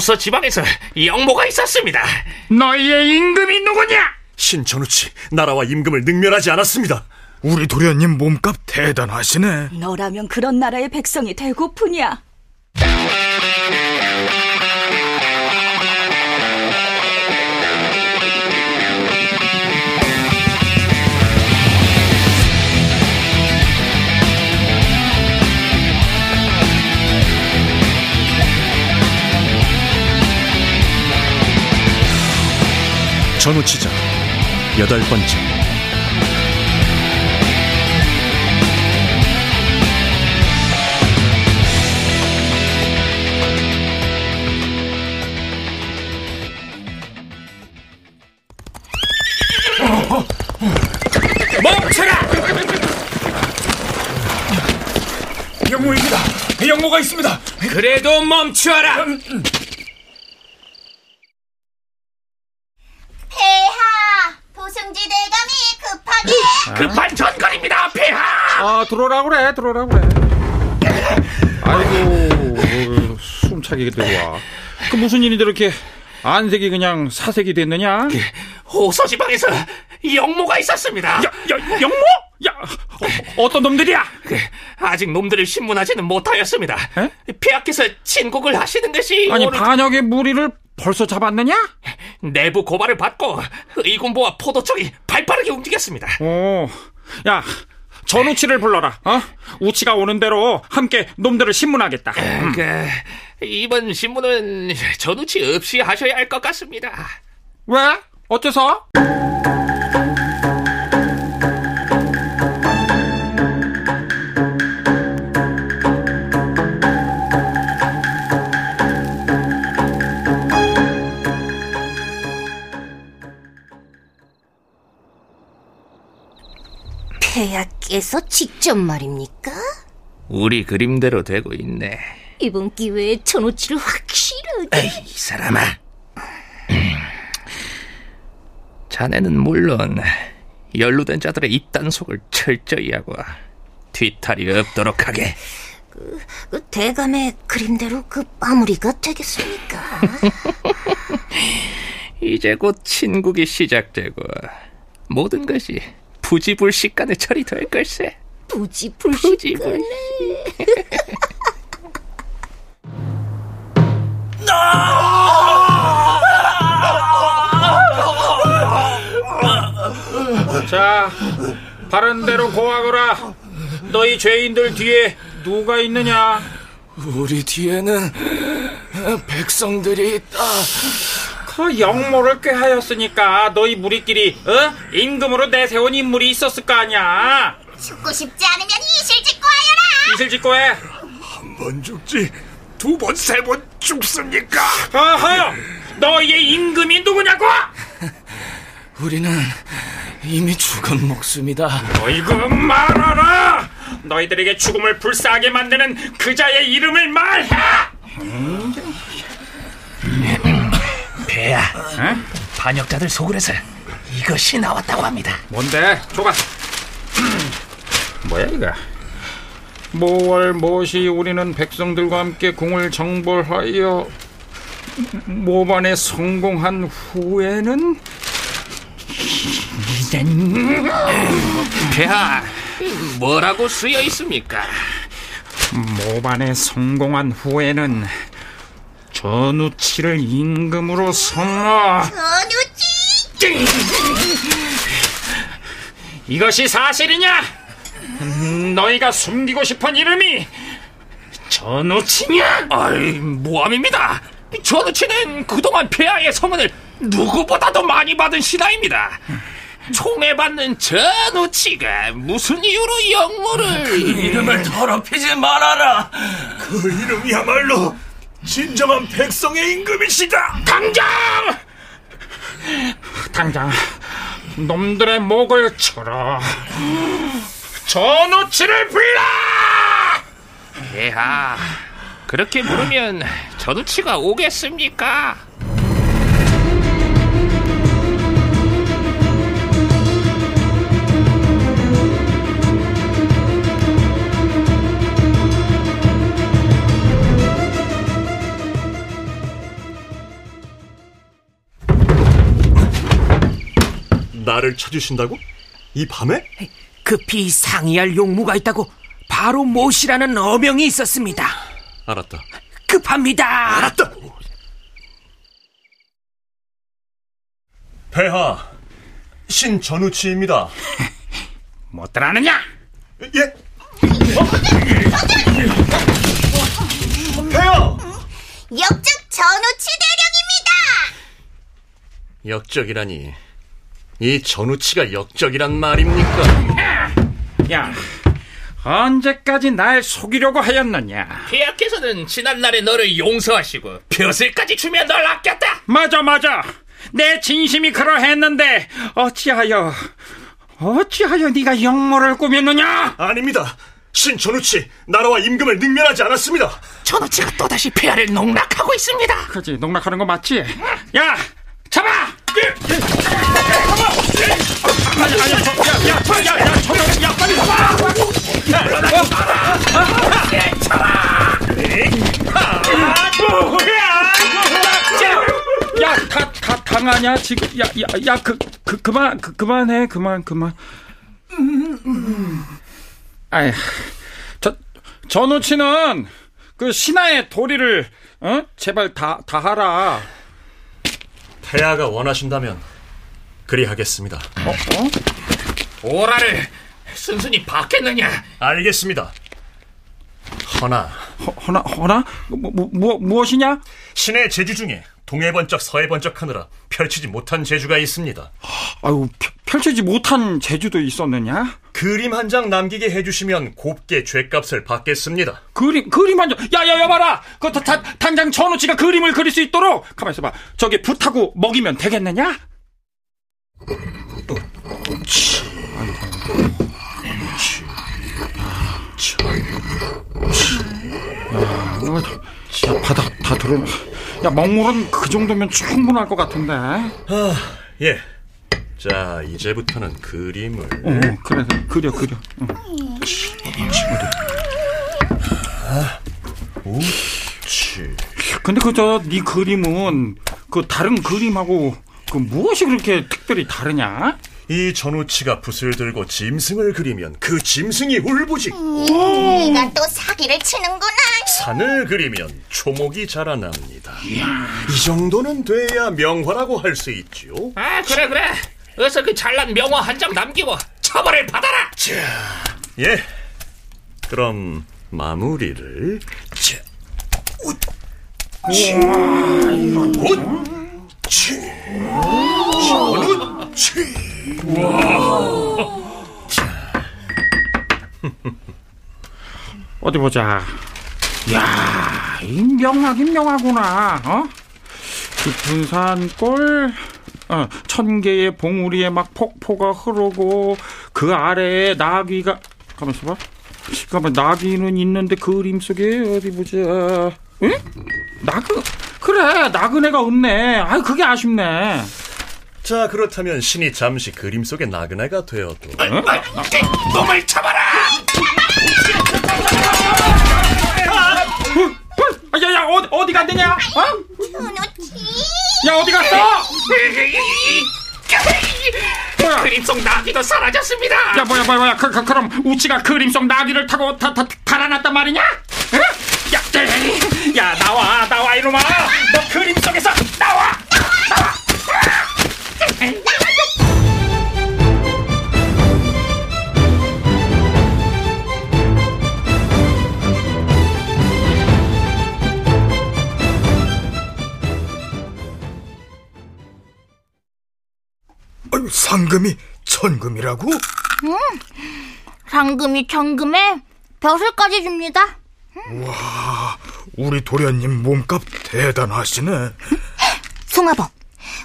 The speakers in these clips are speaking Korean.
호서 지방에서 영모가 있었습니다. 너희의 임금이 누구냐? 신천우치 나라와 임금을 능멸하지 않았습니다. 우리 도련님 몸값 대단하시네. 너라면 그런 나라의 백성이 되고프냐? 전우 치자 여덟 번째. 멈춰라! 영모입니다. 영모가 있습니다. 그래도 멈춰라. 폐하! 도승지 대감이 급하게 급한 전거리입니다, 폐하! 아 들어오라 그래 들어오라 그래. 아이고 어, 숨차게 들어와. 그 무슨 일인데 이렇게 안색이 그냥 사색이 됐느냐? 호서 지방에서 영모가 있었습니다. 야, 야 영모? 야 어, 떤 놈들이야? 그, 아직 놈들을 신문하지는 못하였습니다. 폐하께서 친국을 하시는 것이 아니 오늘 반역의 무리를 벌써 잡았느냐? 내부 고발을 받고 의군부와 포도청이 발빠르게 움직였습니다. 오 야 전우치를 불러라. 어? 우치가 오는 대로 함께 놈들을 신문하겠다. 음. 그, 이번 신문은 전우치 없이 하셔야 할 것 같습니다. 왜? 어째서 께서 직접 말입니까? 우리 그림대로 되고 있네. 이번 기회에 전우치를 확실하게 에이, 이 사람아. 자네는 물론 연루된 자들의 입단속을 철저히 하고 뒤탈이 없도록 하게. 그 대감의 그림대로 그 마무리가 되겠습니까? 이제 곧 친국이 시작되고 모든 것이 부지불식간에 처리될 걸세. 부지불식간에 자, 바른 대로 고하거라. 너희 죄인들 뒤에 누가 있느냐? 우리 뒤에는 백성들이 있다. 그 영모를 꾀하였으니까 너희 무리끼리 어? 임금으로 내세운 인물이 있었을 거 아니야. 죽고 싶지 않으면 이실 짓고 하여라! 이슬 짓고 해. 한 번 죽지 두 번, 세 번 죽습니까? 아하! 너희의 임금이 누구냐고? 우리는 이미 죽은 목숨이다. 너희그 말하라! 너희들에게 죽음을 불사하게 만드는 그자의 이름을 말해! 배야, 반역자들 속을에서 이것이 나왔다고 합니다. 뭔데? 줘봐. 뭐야 이거? 모월 모시 우리는 백성들과 함께 궁을 정벌하여 모반에 성공한 후에는 배하, 뭐라고 쓰여 있습니까? 모반에 성공한 후에는 전우치를 임금으로 선호. 전우치! 이것이 사실이냐? 음, 너희가 숨기고 싶은 이름이 전우치냐? 아이, 모함입니다. 전우치는 그동안 폐하의 성은을 누구보다도 많이 받은 신하입니다. 총애받는 전우치가 무슨 이유로 영모를 이름을 더럽히지 말아라. 그 이름이야말로 진정한 백성의 임금이시다. 당장 당장 놈들의 목을 쳐라. 전우치를 불러! 폐하, 그렇게 부르면 전우치가 오겠습니까? 나를 찾으신다고? 이 밤에? 급히 상의할 용무가 있다고 바로 모시라는 어명이 있었습니다. 알았다. 급합니다. 알았다. 폐하, 신전우치입니다. 못들 아느냐? 예? 폐하! 역적 전우치 대령입니다. 역적이라니. 이 전우치가 역적이란 말입니까? 야, 언제까지 날 속이려고 하였느냐? 폐하께서는 지난날에 너를 용서하시고 벼슬까지 주면 널 아꼈다. 맞아, 맞아. 내 진심이 그러했는데 어찌하여 어찌하여 네가 역모를 꾸몄느냐? 아닙니다. 신 전우치, 나라와 임금을 능멸하지 않았습니다. 전우치가 또다시 폐하를 농락하고 있습니다. 그지 농락하는 거 맞지? 야, 잡아! 당하냐 지금? 야, 야, 야, 그, 그, 그만, 그, 그만해, 그만, 그만. 아이, 저, 전우치는 그 신하의 도리를 어? 제발 다, 다 하라. 폐하가 원하신다면 그리하겠습니다. 어? 어? 오라를 순순히 받겠느냐? 알겠습니다. 허나 허, 허나, 허나? 뭐, 뭐, 뭐, 무엇이냐? 신의 제주 중에 동해 번쩍 서해 번쩍 하느라 펼치지 못한 제주가 있습니다. 아유, 펴- 펼치지 못한 제주도 있었느냐? 그림 한 장 남기게 해주시면 곱게 죄값을 받겠습니다. 그림, 그림 한 장. 야, 야, 여봐라! 그, 다, 다, 당장 전우치가 그림을 그릴 수 있도록! 가만 있어봐. 저기 붓하고 먹이면 되겠느냐? 야, 야, 바닥 다 들어. 야, 먹물은 그 정도면 충분할 것 같은데. 어, 예. 자, 이제부터는 그림을 어, 그래, 그래. 그려, 그려. 응. 치. 근데 그 저 네 그림은 그 다른 그림하고 그 무엇이 그렇게 특별히 다르냐? 이 전우치가 붓을 들고 짐승을 그리면 그 짐승이 울부짖고 네가 또 사기를 치는구나. 산을 그리면 초목이 자라납니다. 이 정도는 돼야 명화라고 할 수 있죠. 아 그래 그래. 어서 그 잘난 명화 한 장 남기고 처벌을 받아라. 예. 그럼 마무리를 자, 웃, 치, 웃, 치, 전우치. 어디 보자. 야, 이 명하긴 명하구나. 어? 깊은 산골, 어, 천 개의 봉우리에 막 폭포가 흐르고 그 아래에 나귀가 가만 있어봐. 잠깐만 나귀는 있는데 그림 속에 어디 보자. 응? 나그 그래 나그네가 없네. 아 그게 아쉽네. 자, 그렇다면 신이 잠시 그림 속의 나그네가 되어도 놈을 잡아라. 어디, 갔느냐? 어? 야, 어디 갔어? 뭐야? 그림 속 나귀도 사라졌습니다. 야, 뭐야, 뭐야, 뭐야. 그, 그, 그럼 우치가 그림 속 나귀를 타고 다, 다, 달아났단 말이냐? 응? 야, 야, 나와, 나와, 이놈아. 상금이 천금이라고? 상금이 천금에 벼슬까지 줍니다. 우리 도련님 몸값 대단하시네. 송아범,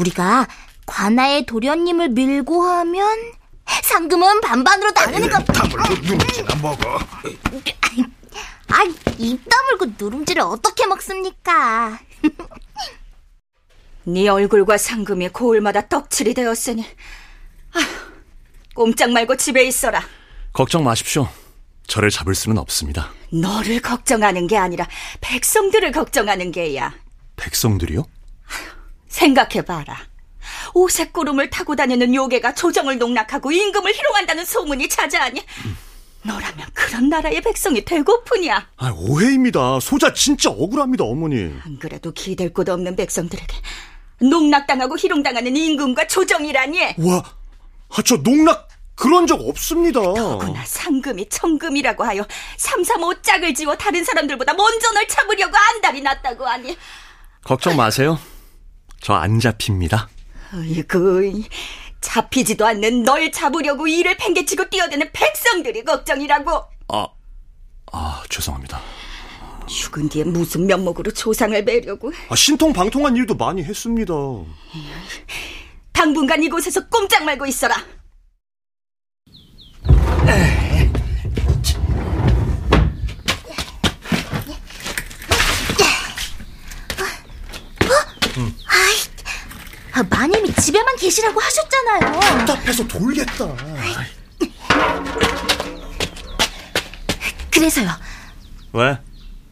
우리가 관아의 도련님을 밀고 하면 상금은 반반으로 나누니까 다물고 누룽지나 먹어. 아, 입 다물고 누룽지를 어떻게 먹습니까? 네 얼굴과 상금이 고을마다 떡칠이 되었으니 꼼짝 말고 집에 있어라. 걱정 마십시오. 저를 잡을 수는 없습니다. 너를 걱정하는 게 아니라 백성들을 걱정하는 게야. 백성들이요? 생각해봐라. 오색구름을 타고 다니는 요괴가 조정을 농락하고 임금을 희롱한다는 소문이 자자하니 너라면 그런 나라의 백성이 되고프냐? 아, 오해입니다. 소자 진짜 억울합니다, 어머니. 안 그래도 기댈 곳 없는 백성들에게 농락당하고 희롱당하는 임금과 조정이라니 와, 아, 저 농락 그런 적 없습니다. 더구나 상금이 청금이라고 하여 삼삼오 짝을 지워 다른 사람들보다 먼저 널 잡으려고 안달이 났다고 하니 걱정 마세요. 저 안 잡힙니다. 어이구 잡히지도 않는 널 잡으려고 이를 팽개치고 뛰어드는 백성들이 걱정이라고 아, 아, 죄송합니다. 죽은 뒤에 무슨 면목으로 조상을 매려고 아, 신통방통한 일도 많이 했습니다. 당분간 이곳에서 꼼짝 말고 있어라 아, 마님이 집에만 계시라고 하셨잖아요. 답답해서 돌겠다. 그래서요. 왜?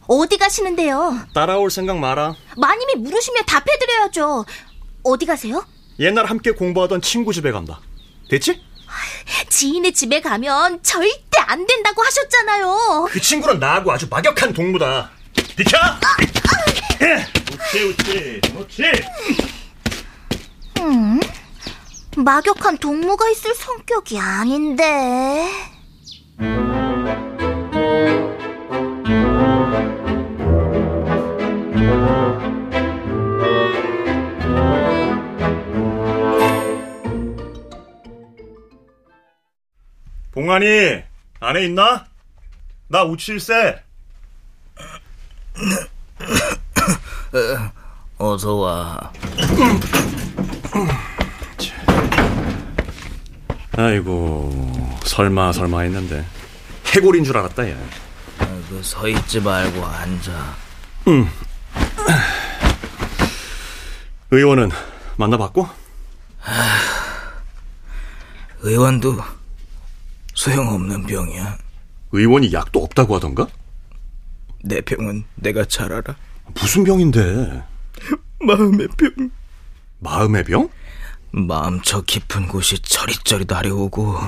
어디 가시는데요? 따라올 생각 마라. 마님이 물으시면 답해드려야죠. 어디 가세요? 옛날 함께 공부하던 친구 집에 간다. 됐지? 지인의 집에 가면 절대 안 된다고 하셨잖아요. 그 친구는 나하고 아주 막역한 동무다. 비켜! 우치, 우치, 우치! 막역한 동무가 있을 성격이 아닌데. 봉안이, 안에 있나? 나 우칠세. 어서 와. 아이고, 설마, 설마 했는데. 해골인 줄 알았다, 얘. 그서 있지 말고 앉아. 의원은 만나봤고? 의원도 소용없는 병이야. 의원이 약도 없다고 하던가? 내 병은 내가 잘 알아. 무슨 병인데? 마음의 병. 마음의 병? 마음 저 깊은 곳이 저릿저릿 아려오고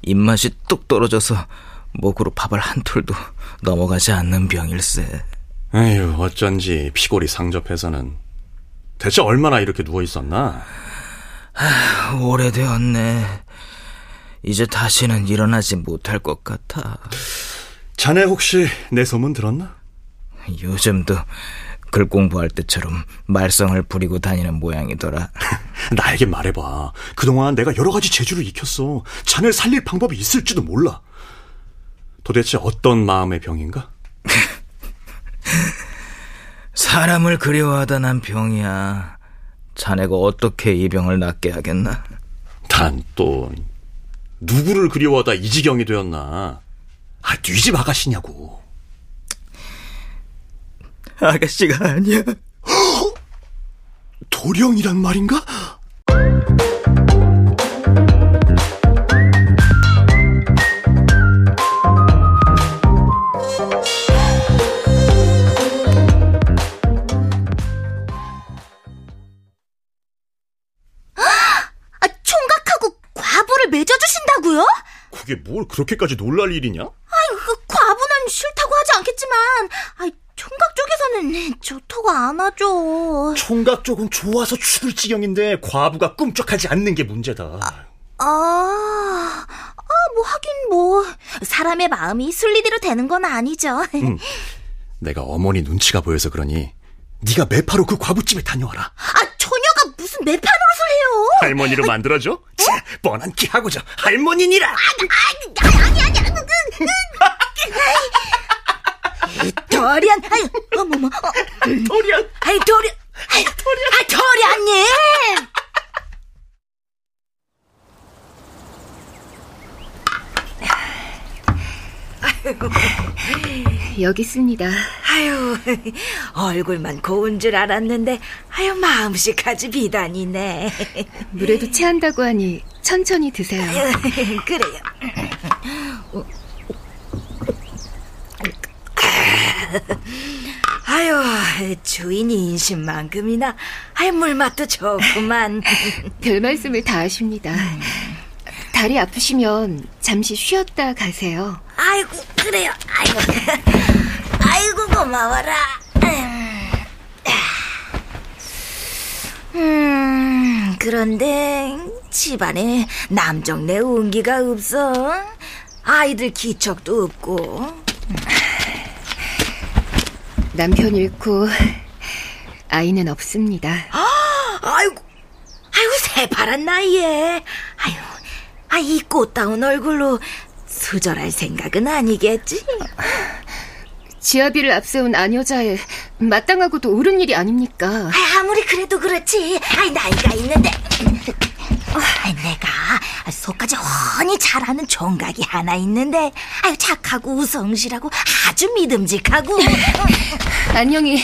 입맛이 뚝 떨어져서 목으로 밥을 한 톨도 넘어가지 않는 병일세. 에휴, 어쩐지 피골이 상접해서는. 대체 얼마나 이렇게 누워 있었나? 오래되었네. 이제 다시는 일어나지 못할 것 같아. 자네 혹시 내 소문 들었나? 요즘도 글 공부할 때처럼 말썽을 부리고 다니는 모양이더라. 나에게 말해봐. 그동안 내가 여러 가지 재주를 익혔어. 자네를 살릴 방법이 있을지도 몰라. 도대체 어떤 마음의 병인가? 사람을 그리워하다 난 병이야. 자네가 어떻게 이 병을 낫게 하겠나? 단또 누구를 그리워하다 이 지경이 되었나? 아, 뉘집 아가씨냐고. 아가씨가 아니야. 도령이란 말인가? 과부를 맺어주신다고요? 그게 뭘 그렇게까지 놀랄 일이냐? 아이, 그 과부는 싫다고 하지 않겠지만, 아, 총각 쪽에서는 좋다고 안 하죠. 총각 쪽은 좋아서 죽을 지경인데 과부가 꿈쩍하지 않는 게 문제다. 아, 아, 뭐 하긴 뭐 사람의 마음이 순리대로 되는 건 아니죠. 내가 어머니 눈치가 보여서 그러니 네가 매파로 그 과부집에 다녀와라. 아, 무슨 매판 노릇을 해요? 할머니로 만들어줘? 자, 뻔한 기 하고저 할머니니라. 아니, 아니, 아니, 도련, 아유, 어머머, 어, 도련. 아이 도련, 아이 도련, 아 도련님. 여기 있습니다. 아유, 얼굴만 고운 줄 알았는데, 아유, 마음씨까지 비단이네. 물에도 체한다고 하니 천천히 드세요. 그래요. 아유, 주인이 인심만큼이나, 아유, 물맛도 좋구만. 별 말씀을 다 하십니다. 다리 아프시면 잠시 쉬었다 가세요. 아이고, 그래요. 아이고, 아이고, 고마워라. 음, 그런데 집안에 남정네 운기가 없어. 아이들 기척도 없고. 남편 잃고 아이는 없습니다. 아이고, 아이고, 새파란 나이에. 아유, 아, 이 꽃다운 얼굴로 수절할 생각은 아니겠지? 지아비를 앞세운 아녀자에 마땅하고도 옳은 일이 아닙니까? 아, 아무리 그래도 그렇지. 아이, 나이가 있는데. 아, 내가 속까지 훤히 잘하는 종각이 하나 있는데, 아유, 착하고 우성실하고 아주 믿음직하고. 안녕히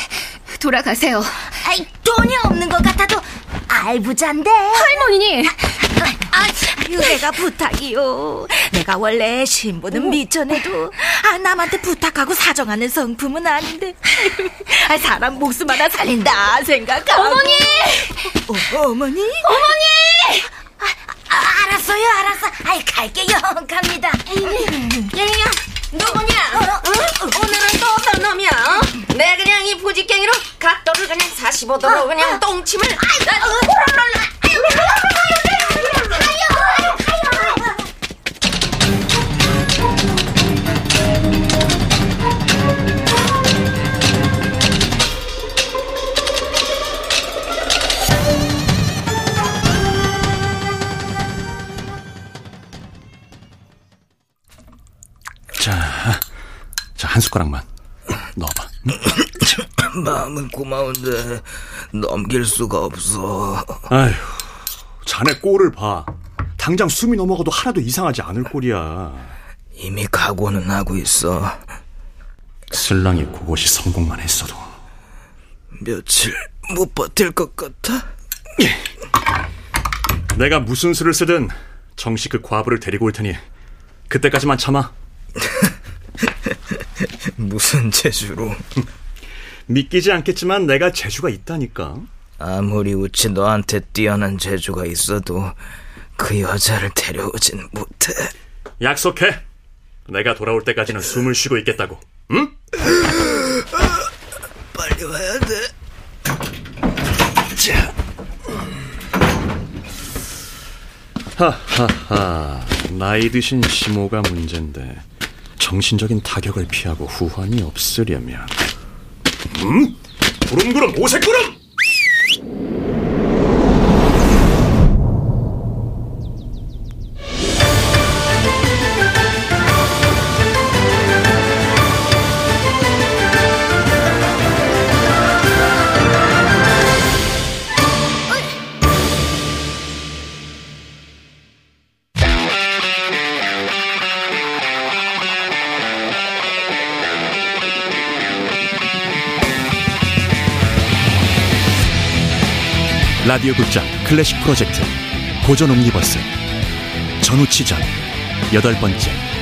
돌아가세요. 아이, 돈이 없는 것 같아도 알부잔데. 할머니! 아, 아 유, 내가 부탁이요. 내가 원래 신부는 미천해도 아, 남한테 부탁하고 사정하는 성품은 아닌데 아, 사람 목숨 하나 살린다 생각하고 어머니! 어, 어머니? 어머니! 아, 아, 알았어요, 알았어. 아이, 갈게요. 갑니다. 얘야, 누구냐? 어? 오늘은 또 어떤 놈이야? 어? 내 그냥 이 부직갱이로 각도를 그냥 45도로 그냥 똥침을. 자, 숟가락만 넣어봐. 마음은 고마운데 넘길 수가 없어. 아휴, 자네 꼴을 봐. 당장 숨이 넘어가도 하나도 이상하지 않을 꼴이야. 이미 각오는 하고 있어. 슬랑이 그곳이 성공만 했어도. 며칠 못 버틸 것 같아. 내가 무슨 수를 쓰든 정식 그 과부를 데리고 올 테니 그때까지만 참아. 무슨 재주로? 믿기지 않겠지만 내가 재주가 있다니까. 아무리 우치 너한테 뛰어난 재주가 있어도 그 여자를 데려오진 못해. 약속해. 내가 돌아올 때까지는 숨을 쉬고 있겠다고. 응? 빨리 와야 돼. 자. 하하하. 나이 드신 시모가 문제인데 정신적인 타격을 피하고 후환이 없으려면 음? 구름구름 오색구름! 라디오 극장 클래식 프로젝트 고전 옴니버스 전우치전 여덟 번째